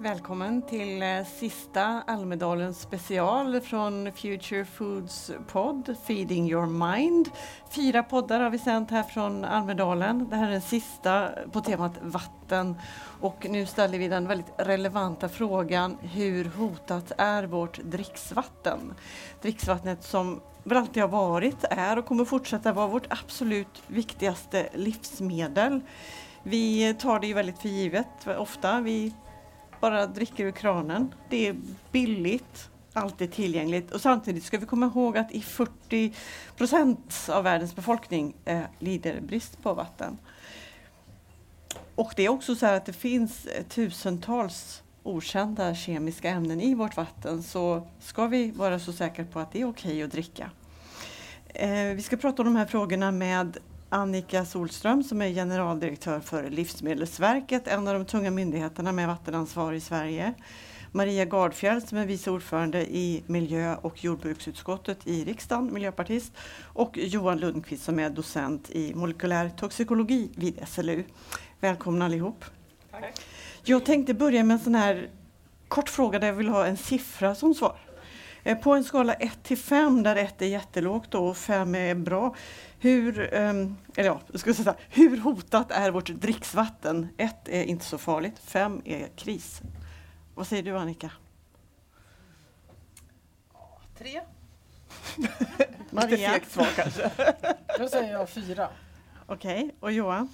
Välkommen till eh, sista Almedalen special från Future Foods podd Feeding your mind. Fyra poddar har vi sänt här från Almedalen. Det här är den sista på temat vatten och nu ställer vi den väldigt relevanta frågan hur hotat är vårt dricksvatten? Dricksvattnet som väl alltid har varit, är och kommer fortsätta vara vårt absolut viktigaste livsmedel. Vi tar det ju väldigt för givet ofta. Vi bara dricker ur kranen. Det är billigt, alltid tillgängligt och samtidigt ska vi komma ihåg att i 40 procent av världens befolkning eh, lider brist på vatten. Och det är också så att det finns eh, tusentals okända kemiska ämnen i vårt vatten så ska vi vara så säkra på att det är okej okay att dricka. Eh, vi ska prata om de här frågorna med Annika Solström som är generaldirektör för Livsmedelsverket, en av de tunga myndigheterna med vattenansvar i Sverige. Maria Gardfjell som är vice ordförande i miljö och jordbruksutskottet i riksdagen, miljöpartist. Och Johan Lundqvist som är docent i molekylär toxikologi vid SLU. Välkomna allihop. Tack. Jag tänkte börja med en sån här kort fråga där jag vill ha en siffra som svar. Eh, på en skala 1 till 5 där 1 är jättelågt och 5 är bra. Hur, um, eller ja, jag ska säga, hur hotat är vårt dricksvatten? 1 är inte så farligt, 5 är kris. Vad säger du Annika? Tre. Maria? Lite svar kanske. Då säger jag fyra. Okej, okay. och Johan?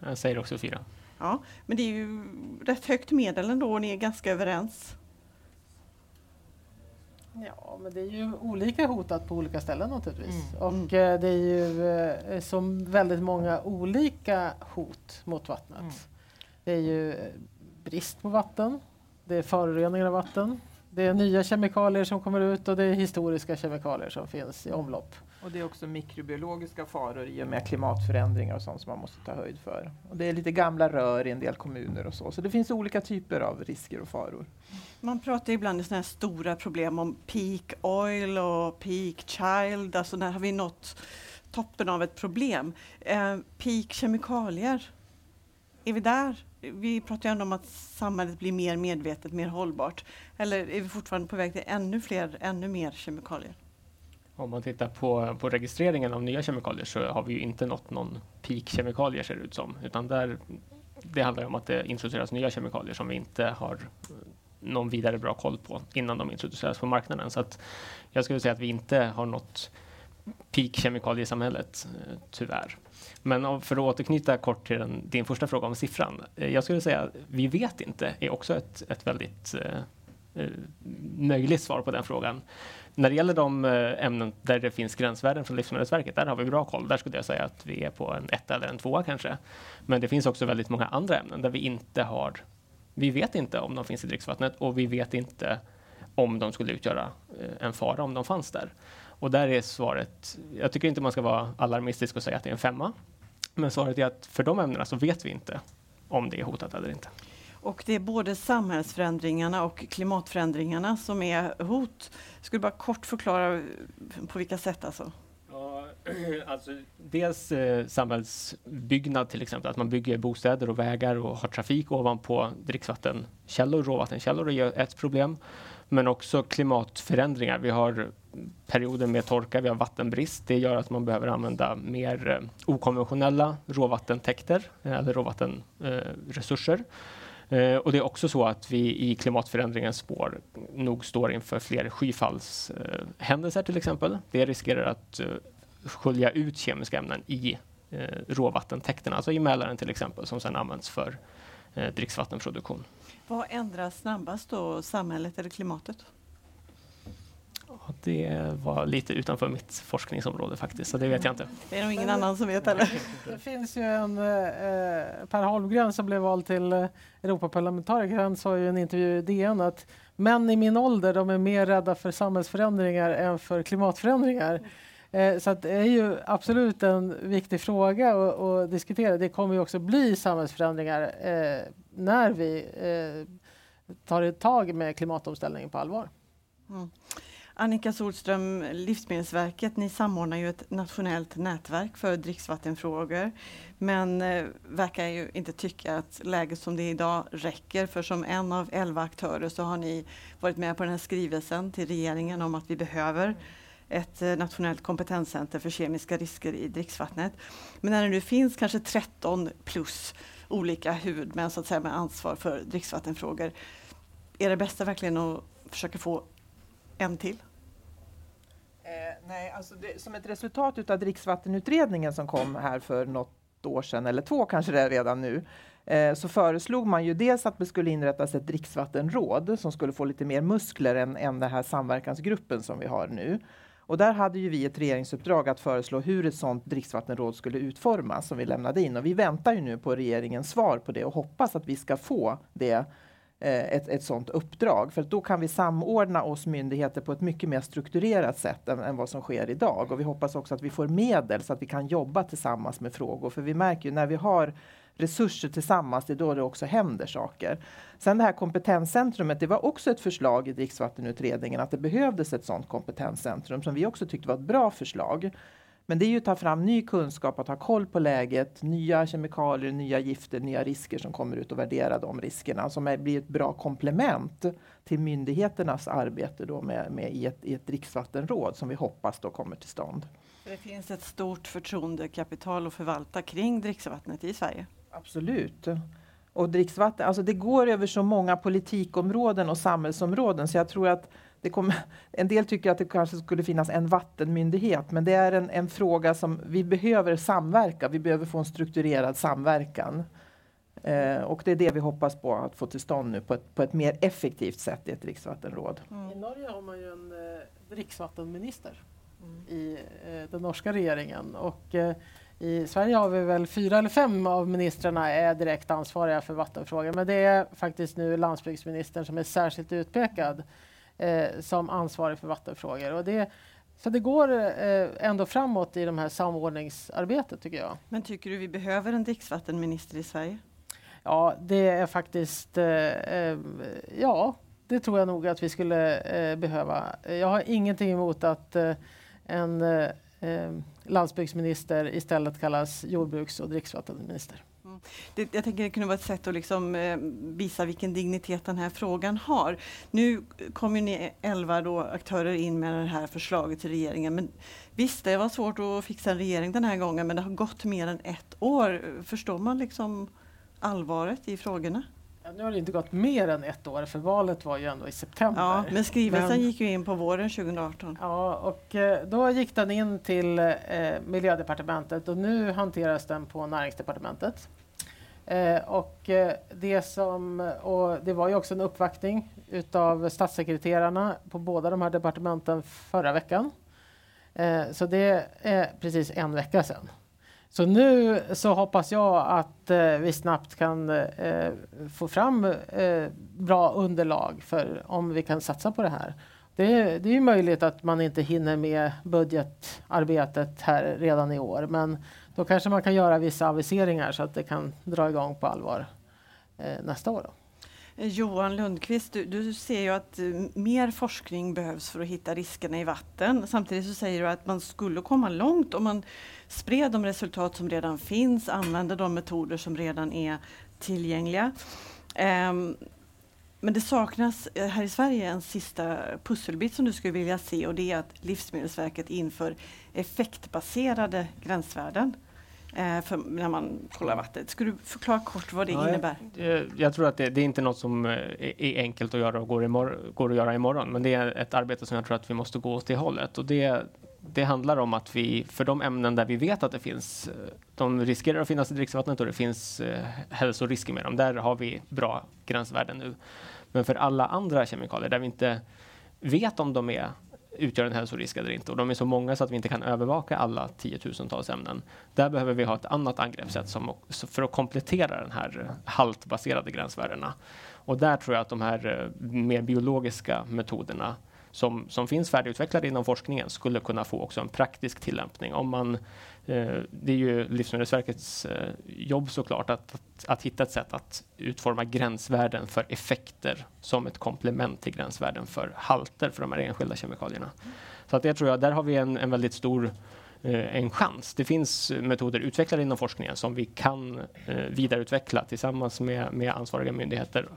Jag säger också fyra. Ja, men det är ju rätt högt medel ändå och ni är ganska överens. Ja, men det är ju olika hotat på olika ställen naturligtvis. Mm. Och eh, det är ju eh, som väldigt många olika hot mot vattnet. Mm. Det är ju eh, brist på vatten, det är föroreningar av vatten, det är nya kemikalier som kommer ut och det är historiska kemikalier som finns i omlopp. Och det är också mikrobiologiska faror i och med klimatförändringar och sånt som man måste ta höjd för. Och det är lite gamla rör i en del kommuner och så. Så det finns olika typer av risker och faror. Man pratar ibland i sådana här stora problem om peak oil och peak child. Alltså när har vi nått toppen av ett problem? Eh, peak kemikalier, är vi där? Vi pratar ju ändå om att samhället blir mer medvetet, mer hållbart. Eller är vi fortfarande på väg till ännu fler, ännu mer kemikalier? Om man tittar på, på registreringen av nya kemikalier så har vi ju inte nått någon peak kemikalier ser det ut som. Utan där, det handlar om att det introduceras nya kemikalier som vi inte har någon vidare bra koll på innan de introduceras på marknaden. Så att jag skulle säga att vi inte har nått peak kemikaliesamhället, tyvärr. Men för att återknyta kort till den, din första fråga om siffran. Eh, jag skulle säga att vi vet inte är också ett, ett väldigt eh, eh möjligt svar på den frågan. När det gäller de eh, ämnen där det finns gränsvärden från Livsmedelsverket, där har vi bra koll. Där skulle jag säga att vi är på en etta eller en tvåa kanske. Men det finns också väldigt många andra ämnen där vi inte har... Vi vet inte om de finns i dricksvattnet och vi vet inte om de skulle utgöra eh, en fara om de fanns där. Och där är svaret, jag tycker inte man ska vara alarmistisk och säga att det är en femma. Men svaret är att för de ämnena så vet vi inte om det är hotat eller inte. Och det är både samhällsförändringarna och klimatförändringarna som är hot. Jag skulle bara kort förklara på vilka sätt alltså. alltså dels eh, samhällsbyggnad till exempel, att man bygger bostäder och vägar och har trafik ovanpå dricksvattenkällor, råvattenkällor är ett problem. Men också klimatförändringar. Vi har perioder med torka, vi har vattenbrist. Det gör att man behöver använda mer eh, okonventionella råvattentäkter eh, eller råvattenresurser. Eh, Eh, och det är också så att vi i klimatförändringens spår nog står inför fler skyfallshändelser till exempel. Det riskerar att eh, skölja ut kemiska ämnen i eh, råvattentäkterna, alltså i Mälaren till exempel, som sedan används för dricksvattenproduktion. Vad ändras snabbast då, samhället eller klimatet? Det var lite utanför mitt forskningsområde faktiskt, så det vet jag inte. Det är nog ingen annan som vet heller. Det finns ju en, eh, Per Holmgren som blev vald till eh, Europaparlamentariker, han sa i en intervju i DN att män i min ålder, de är mer rädda för samhällsförändringar än för klimatförändringar. Eh, så det är ju absolut en viktig fråga att diskutera. Det kommer ju också bli samhällsförändringar eh, när vi eh, tar ett tag med klimatomställningen på allvar. Mm. Annika Solström, Livsmedelsverket, ni samordnar ju ett nationellt nätverk för dricksvattenfrågor. Men eh, verkar ju inte tycka att läget som det är idag räcker. För som en av elva aktörer så har ni varit med på den här skrivelsen till regeringen om att vi behöver ett eh, nationellt kompetenscenter för kemiska risker i dricksvattnet. Men när det nu finns kanske 13 plus olika huvudmän så att säga, med ansvar för dricksvattenfrågor. Är det bästa verkligen att försöka få en till? Nej, alltså det, som ett resultat av dricksvattenutredningen som kom här för något år sedan, eller två kanske det är redan nu, eh, så föreslog man ju dels att det skulle inrättas ett dricksvattenråd som skulle få lite mer muskler än, än den här samverkansgruppen som vi har nu. Och där hade ju vi ett regeringsuppdrag att föreslå hur ett sådant dricksvattenråd skulle utformas som vi lämnade in. Och vi väntar ju nu på regeringens svar på det och hoppas att vi ska få det Eh, ett, ett sådant uppdrag. För då kan vi samordna oss myndigheter på ett mycket mer strukturerat sätt än, än, vad som sker idag. Och vi hoppas också att vi får medel så att vi kan jobba tillsammans med frågor. För vi märker ju när vi har resurser tillsammans, det är då det också händer saker. Sen det här kompetenscentrumet, det var också ett förslag i dricksvattenutredningen att det behövdes ett sådant kompetenscentrum som vi också tyckte var ett bra förslag. Men det är ju att ta fram ny kunskap, att ha koll på läget, nya kemikalier, nya gifter, nya risker som kommer ut och värdera de riskerna som är, blir ett bra komplement till myndigheternas arbete då med, med i, ett, i ett dricksvattenråd som vi hoppas då kommer till stånd. Det finns ett stort förtroendekapital att förvalta kring dricksvattnet i Sverige. Absolut. Och dricksvatten, alltså det går över så många politikområden och samhällsområden så jag tror att det kommer, en del tycker att det kanske skulle finnas en vattenmyndighet men det är en, en fråga som vi behöver samverka. Vi behöver få en strukturerad samverkan. Eh, och det är det vi hoppas på att få till stånd nu på ett, på ett mer effektivt sätt i ett dricksvattenråd. Mm. I Norge har man ju en eh, dricksvattenminister mm. i eh, den norska regeringen. Och, eh, i Sverige har vi väl fyra eller fem av ministrarna är direkt ansvariga för vattenfrågor. Men det är faktiskt nu landsbygdsministern som är särskilt utpekad eh, som ansvarig för vattenfrågor. Och det, så det går eh, ändå framåt i de här samordningsarbetet tycker jag. Men tycker du vi behöver en dricksvattenminister i Sverige? Ja, det är faktiskt, eh, eh ja, det tror jag nog att vi skulle eh, behöva. Jag har ingenting emot att eh, en landsbygdsminister istället kallas jordbruks och dricksvattenminister. Mm. Det, jag tänker det kunde vara ett sätt att liksom, eh, visa vilken dignitet den här frågan har. Nu kommer ni elva då aktörer in med det här förslaget till regeringen. Men visst, det var svårt att fixa en regering den här gången men det har gått mer än ett år. Förstår man liksom allvaret i frågorna? Ja, nu har det inte gått mer än ett år, för valet var ju ändå i september. Ja, men skrivelsen men, gick ju in på våren 2018. Ja, och eh, då gick den in till eh, Miljödepartementet och nu hanteras den på Näringsdepartementet. Eh, och, eh, det som, och det var ju också en uppvaktning utav statssekreterarna på båda de här departementen förra veckan. Eh, så det är precis en vecka sedan. Så nu så hoppas jag att eh, vi snabbt kan eh, få fram eh, bra underlag för om vi kan satsa på det här. Det, det är möjligt att man inte hinner med budgetarbetet här redan i år, men då kanske man kan göra vissa aviseringar så att det kan dra igång på allvar eh, nästa år. Då. Eh, Johan Lundqvist, du, du, ser ju att eh, mer forskning behövs för att hitta riskerna i vatten. Samtidigt så säger du att man skulle komma långt om man spred de resultat som redan finns, använde de metoder som redan är tillgängliga. Um, men det saknas eh, här i Sverige en sista pusselbit som du skulle vilja se och det är att Livsmedelsverket inför effektbaserade gränsvärden för när man kollar vattnet. Skulle du förklara kort vad det ja, innebär? Jag, jag tror att det, det, är inte något som eh, är enkelt att göra och går, imorgon, går att göra imorgon, men det är ett arbete som jag tror att vi måste gå åt det hållet. Och det, det handlar om att vi, för de ämnen där vi vet att det finns, eh, de riskerar att finnas i dricksvattnet och det finns eh, hälsorisker med dem, där har vi bra gränsvärden nu. Men för alla andra kemikalier där vi inte vet om de är utgör en hälsorisk eller inte. Och de är så många så att vi inte kan övervaka alla tiotusentals ämnen. Där behöver vi ha ett annat angreppssätt som, för att komplettera den här haltbaserade gränsvärdena. Och där tror jag att de här eh, mer biologiska metoderna som, som finns färdigutvecklade inom forskningen skulle kunna få också en praktisk tillämpning. Om man Eh, det är ju Livsmedelsverkets eh, jobb såklart att, att, att, hitta ett sätt att utforma gränsvärden för effekter som ett komplement till gränsvärden för halter för de här enskilda kemikalierna. Så att det tror jag, där har vi en, en väldigt stor eh, en chans. Det finns metoder utvecklade inom forskningen som vi kan vidareutveckla tillsammans med, med ansvariga myndigheter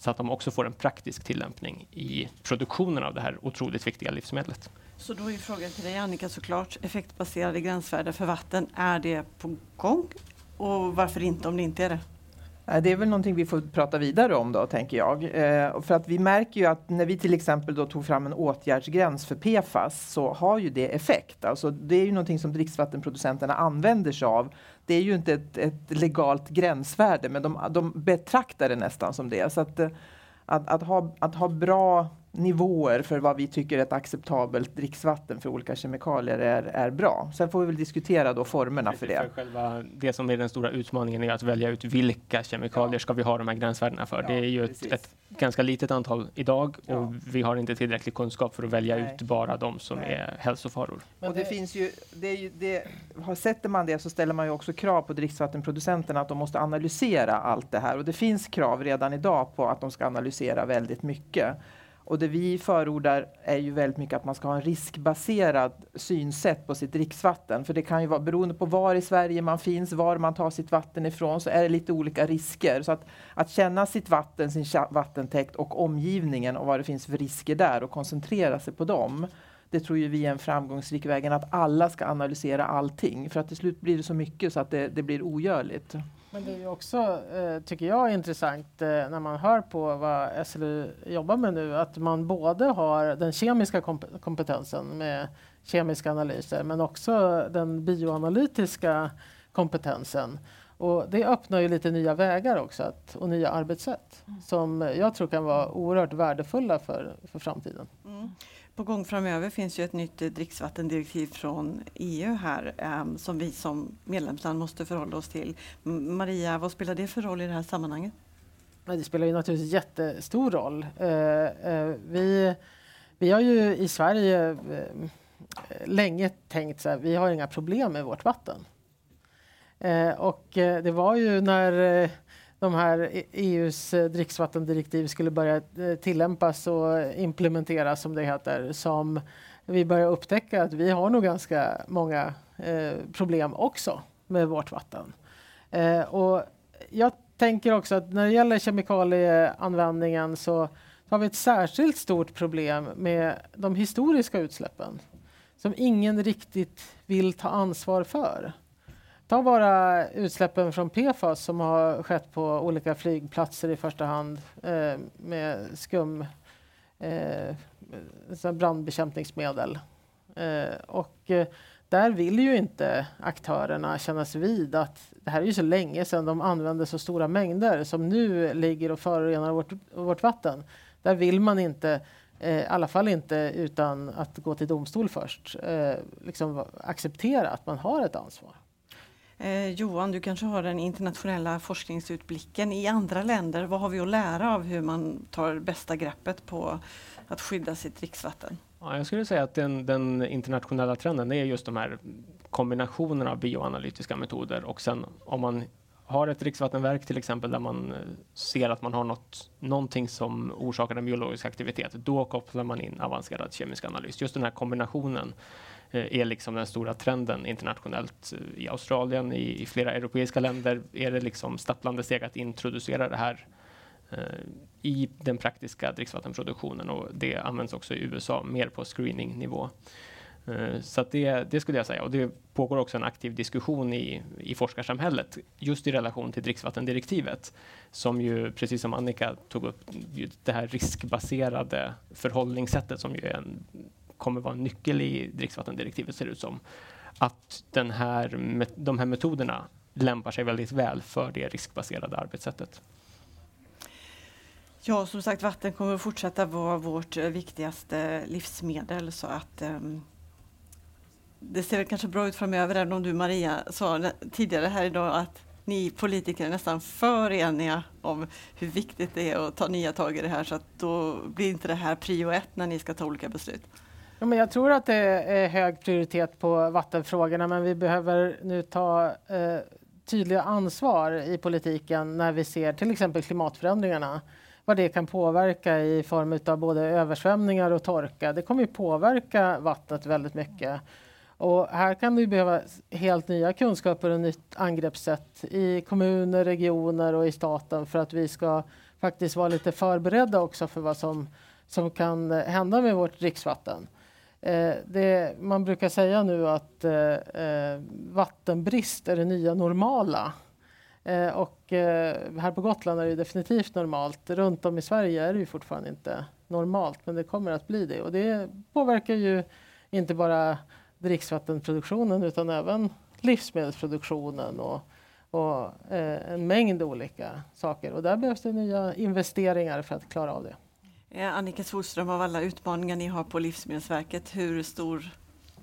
så att de också får en praktisk tillämpning i produktionen av det här otroligt viktiga livsmedlet. Så då är frågan till dig Annika såklart, effektbaserade gränsvärden för vatten, är det på gång? Och varför inte om det inte är det? Det är väl någonting vi får prata vidare om då, tänker jag. Eh, för att vi märker ju att när vi till exempel då tog fram en åtgärdsgräns för PFAS så har ju det effekt. Alltså det är ju någonting som dricksvattenproducenterna använder sig av. Det är ju inte ett, ett legalt gränsvärde, men de, de betraktar det nästan som det. Så att, eh, att, att, ha, att ha bra nivåer för vad vi tycker är ett acceptabelt dricksvatten för olika kemikalier är, är bra. Sen får vi väl diskutera då formerna för det. För själva, det som är den stora utmaningen är att välja ut vilka kemikalier ja. ska vi ha de här gränsvärdena för. Ja, det är ju ett, ett, ganska litet antal idag och ja. vi har inte tillräcklig kunskap för att välja Nej. ut bara de som Nej. är hälsofaror. Men det, finns ju, det är ju det, sätter man det så ställer man ju också krav på dricksvattenproducenterna att de måste analysera allt det här och det finns krav redan idag på att de ska analysera väldigt mycket. Och det vi förordar är ju väldigt mycket att man ska ha en riskbaserad synsätt på sitt dricksvatten. För det kan ju vara beroende på var i Sverige man finns, var man tar sitt vatten ifrån, så är det lite olika risker. Så att, att känna sitt vatten, sin vattentäkt och omgivningen och vad det finns för risker där och koncentrera sig på dem. Det tror ju vi är en framgångsrik väg, att alla ska analysera allting. För att till slut blir det så mycket så att det, det blir ogörligt. Men det är ju också, eh, tycker jag, intressant eh, när man hör på vad SLU jobbar med nu, att man både har den kemiska komp kompetensen med kemiska analyser, men också den bioanalytiska kompetensen. Och det öppnar ju lite nya vägar också att, och nya arbetssätt mm. som jag tror kan vara oerhört värdefulla för, för framtiden. Mm på gång framöver finns ju ett nytt dricksvattendirektiv från EU här eh, som vi som medlemsland måste förhålla oss till. Maria, vad spelar det för roll i det här sammanhanget? Det spelar ju naturligtvis jättestor roll. Eh, eh, vi, vi har ju i Sverige eh, länge tänkt så här, vi har inga problem med vårt vatten. och det var ju när de här e EUs eh, dricksvattendirektiv skulle börja eh, tillämpas och implementeras som det heter som vi börjar upptäcka att vi har nog ganska många eh, problem också med vårt vatten. Eh, och jag tänker också att när det gäller kemikalieanvändningen så har vi ett särskilt stort problem med de historiska utsläppen som ingen riktigt vill ta ansvar för. Ta bara utsläppen från PFAS som har skett på olika flygplatser i första hand eh, med skum eh, brandbekämpningsmedel. Eh, och eh, där vill ju inte aktörerna kännas vid att det här är ju så länge sedan de använde så stora mängder som nu ligger och förorenar vårt, vårt vatten. Där vill man inte eh, i alla fall inte utan att gå till domstol först, eh, liksom acceptera att man har ett ansvar. Eh, Johan, du kanske har den internationella forskningsutblicken i andra länder. Vad har vi att lära av hur man tar bästa greppet på att skydda sitt dricksvatten? Ja, jag skulle säga att den, den internationella trenden är just de här kombinationerna av bioanalytiska metoder och sen om man har ett dricksvattenverk till exempel där man eh, ser att man har något, någonting som orsakar en biologisk aktivitet, då kopplar man in avancerad kemisk analys. Just den här kombinationen Eh, är liksom den stora trenden internationellt. Eh, I Australien, i, i flera europeiska länder är det liksom stapplande steg att introducera det här eh, i den praktiska dricksvattenproduktionen och det används också i USA mer på screeningnivå. Eh, så det, det, skulle jag säga. Och det pågår också en aktiv diskussion i, i forskarsamhället just i relation till dricksvattendirektivet som ju, precis som Annika tog upp, det här riskbaserade förhållningssättet som ju är en kommer vara en nyckel i dricksvattendirektivet ser det ut som. Att den här, de här metoderna lämpar sig väldigt väl för det riskbaserade arbetssättet. Ja, som sagt, vatten kommer att fortsätta vara vårt eh, viktigaste livsmedel så att um, det ser kanske bra ut framöver, även om du Maria sa tidigare här idag att ni politiker är nästan för eniga om hur viktigt det är att ta nya tag i det här så att då blir inte det här prio ett när ni ska ta olika beslut. Ja, men jag tror att det är hög prioritet på vattenfrågorna men vi behöver nu ta eh, tydliga ansvar i politiken när vi ser till exempel klimatförändringarna. Vad det kan påverka i form av både översvämningar och torka. Det kommer ju påverka vattnet väldigt mycket. Och här kan vi behöva helt nya kunskaper och nytt angreppssätt i kommuner, regioner och i staten för att vi ska faktiskt vara lite förberedda också för vad som, som kan hända med vårt dricksvatten. Eh, det, man brukar säga nu att eh, eh, vattenbrist är det nya normala. Eh, och eh, här på Gotland är det definitivt normalt. Runt om i Sverige är det ju fortfarande inte normalt, men det kommer att bli det. Och det påverkar ju inte bara dricksvattenproduktionen utan även livsmedelsproduktionen och, och eh, en mängd olika saker. Och där behövs det nya investeringar för att klara av det. Eh, Annika Solström, av alla utmaningar ni har på Livsmedelsverket, hur stor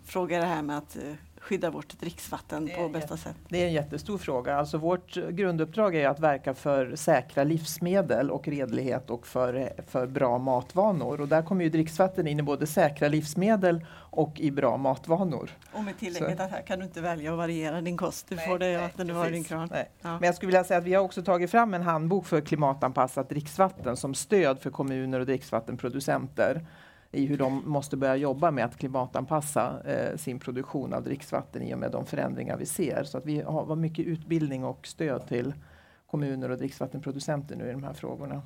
fråga är det här med att eh, skydda vårt dricksvatten på bästa sätt? Det är en jättestor fråga. Alltså vårt grunduppdrag är att verka för säkra livsmedel och redlighet och för, för bra matvanor. Och där kommer ju dricksvatten in i både säkra livsmedel och i bra matvanor. Och med tillägget att här kan du inte välja att variera din kost. Du nej, får det vatten du har i din kran. Ja. Men jag skulle vilja säga att vi har också tagit fram en handbok för klimatanpassat dricksvatten som stöd för kommuner och dricksvattenproducenter i hur de måste börja jobba med att klimatanpassa eh, sin produktion av dricksvatten i och med de förändringar vi ser. Så att vi har mycket utbildning och stöd till kommuner och dricksvattenproducenter nu i de här frågorna.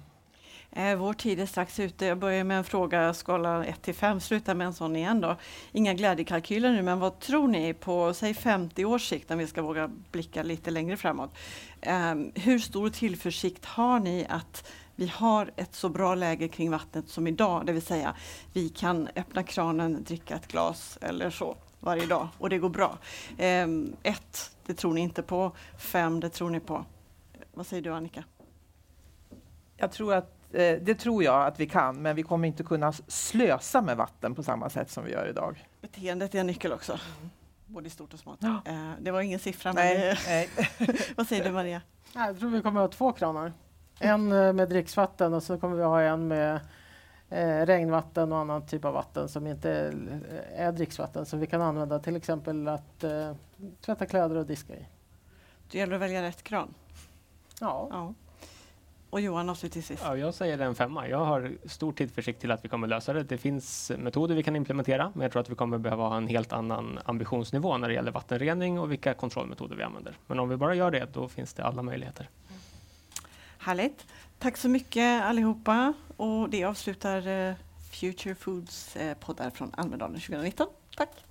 Eh, vår tid är strax ute. Jag börjar med en fråga, skala 1 till 5, slutar med en sån igen då. Inga glädjekalkyler nu, men vad tror ni på, säg 50 års sikt, om vi ska våga blicka lite längre framåt. Eh, hur stor tillförsikt har ni att vi har ett så bra läge kring vattnet som idag, det vill säga vi kan öppna kranen, dricka ett glas eller så varje dag och det går bra. Eh, ett, det tror ni inte på. Fem, det tror ni på. Vad säger du Annika? Jag tror att det tror jag att vi kan, men vi kommer inte kunna slösa med vatten på samma sätt som vi gör idag. Beteendet är en nyckel också, mm. både i stort och smått. Ja. Eh, det var ingen siffra, nej, nej. vad säger du Maria? Jag tror vi kommer att ha två kranar. En eh, med dricksvatten och så kommer vi ha en med eh, regnvatten och annan typ av vatten som inte är, dricksvatten som vi kan använda till exempel att eh, tvätta kläder och diska i. Det gäller att välja rätt kran. Ja. ja. Och Johan avslutningsvis. Ja, jag säger en femma. Jag har stor tillförsikt till att vi kommer lösa det. Det finns metoder vi kan implementera, men jag tror att vi kommer behöva ha en helt annan ambitionsnivå när det gäller vattenrening och vilka kontrollmetoder vi använder. Men om vi bara gör det, då finns det alla möjligheter. Härligt. Tack så mycket allihopa. Och det avslutar eh, Future Foods eh, poddar från Almedalen 2019. Tack!